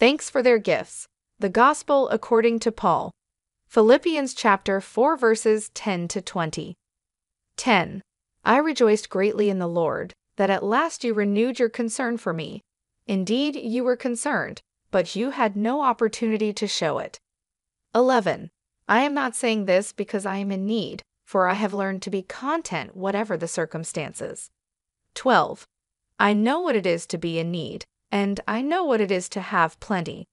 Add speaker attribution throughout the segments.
Speaker 1: Thanks for their gifts. The Gospel according to Paul. Philippians chapter 4 verses 10 to 20. 10. I rejoiced greatly in the Lord that at last you renewed your concern for me. Indeed, you were concerned, but you had no opportunity to show it. 11. I am not saying this because I am in need, for I have learned to be content whatever the circumstances. 12. I know what it is to be in need, and I know what it is to have plenty.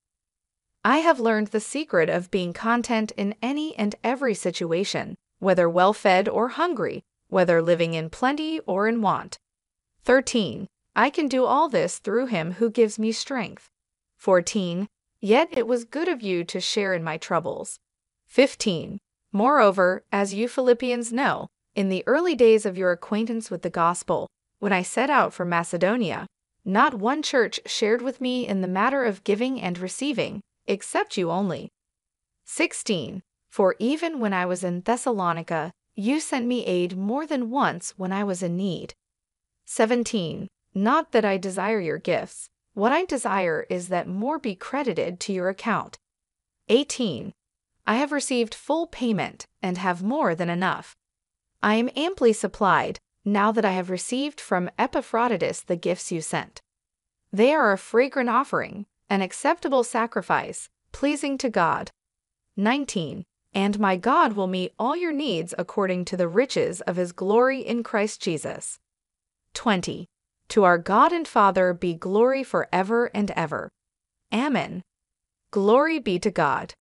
Speaker 1: I have learned the secret of being content in any and every situation, whether well fed or hungry, whether living in plenty or in want. 13. I can do all this through him who gives me strength. 14. Yet it was good of you to share in my troubles. 15. Moreover, as you Philippians know, in the early days of your acquaintance with the gospel, when I set out for Macedonia, not one church shared with me in the matter of giving and receiving, except you only. 16. For even when I was in Thessalonica, you sent me aid more than once when I was in need. 17. Not that I desire your gifts. What I desire is that more be credited to your account. 18. I have received full payment and have more than enough. I am amply supplied now that I have received from Epaphroditus the gifts you sent. They are a fragrant offering, an acceptable sacrifice, pleasing to God. 19. And my God will meet all your needs according to the riches of his glory in Christ Jesus. 20. To our God and Father be glory forever and ever. Amen. Glory be to God.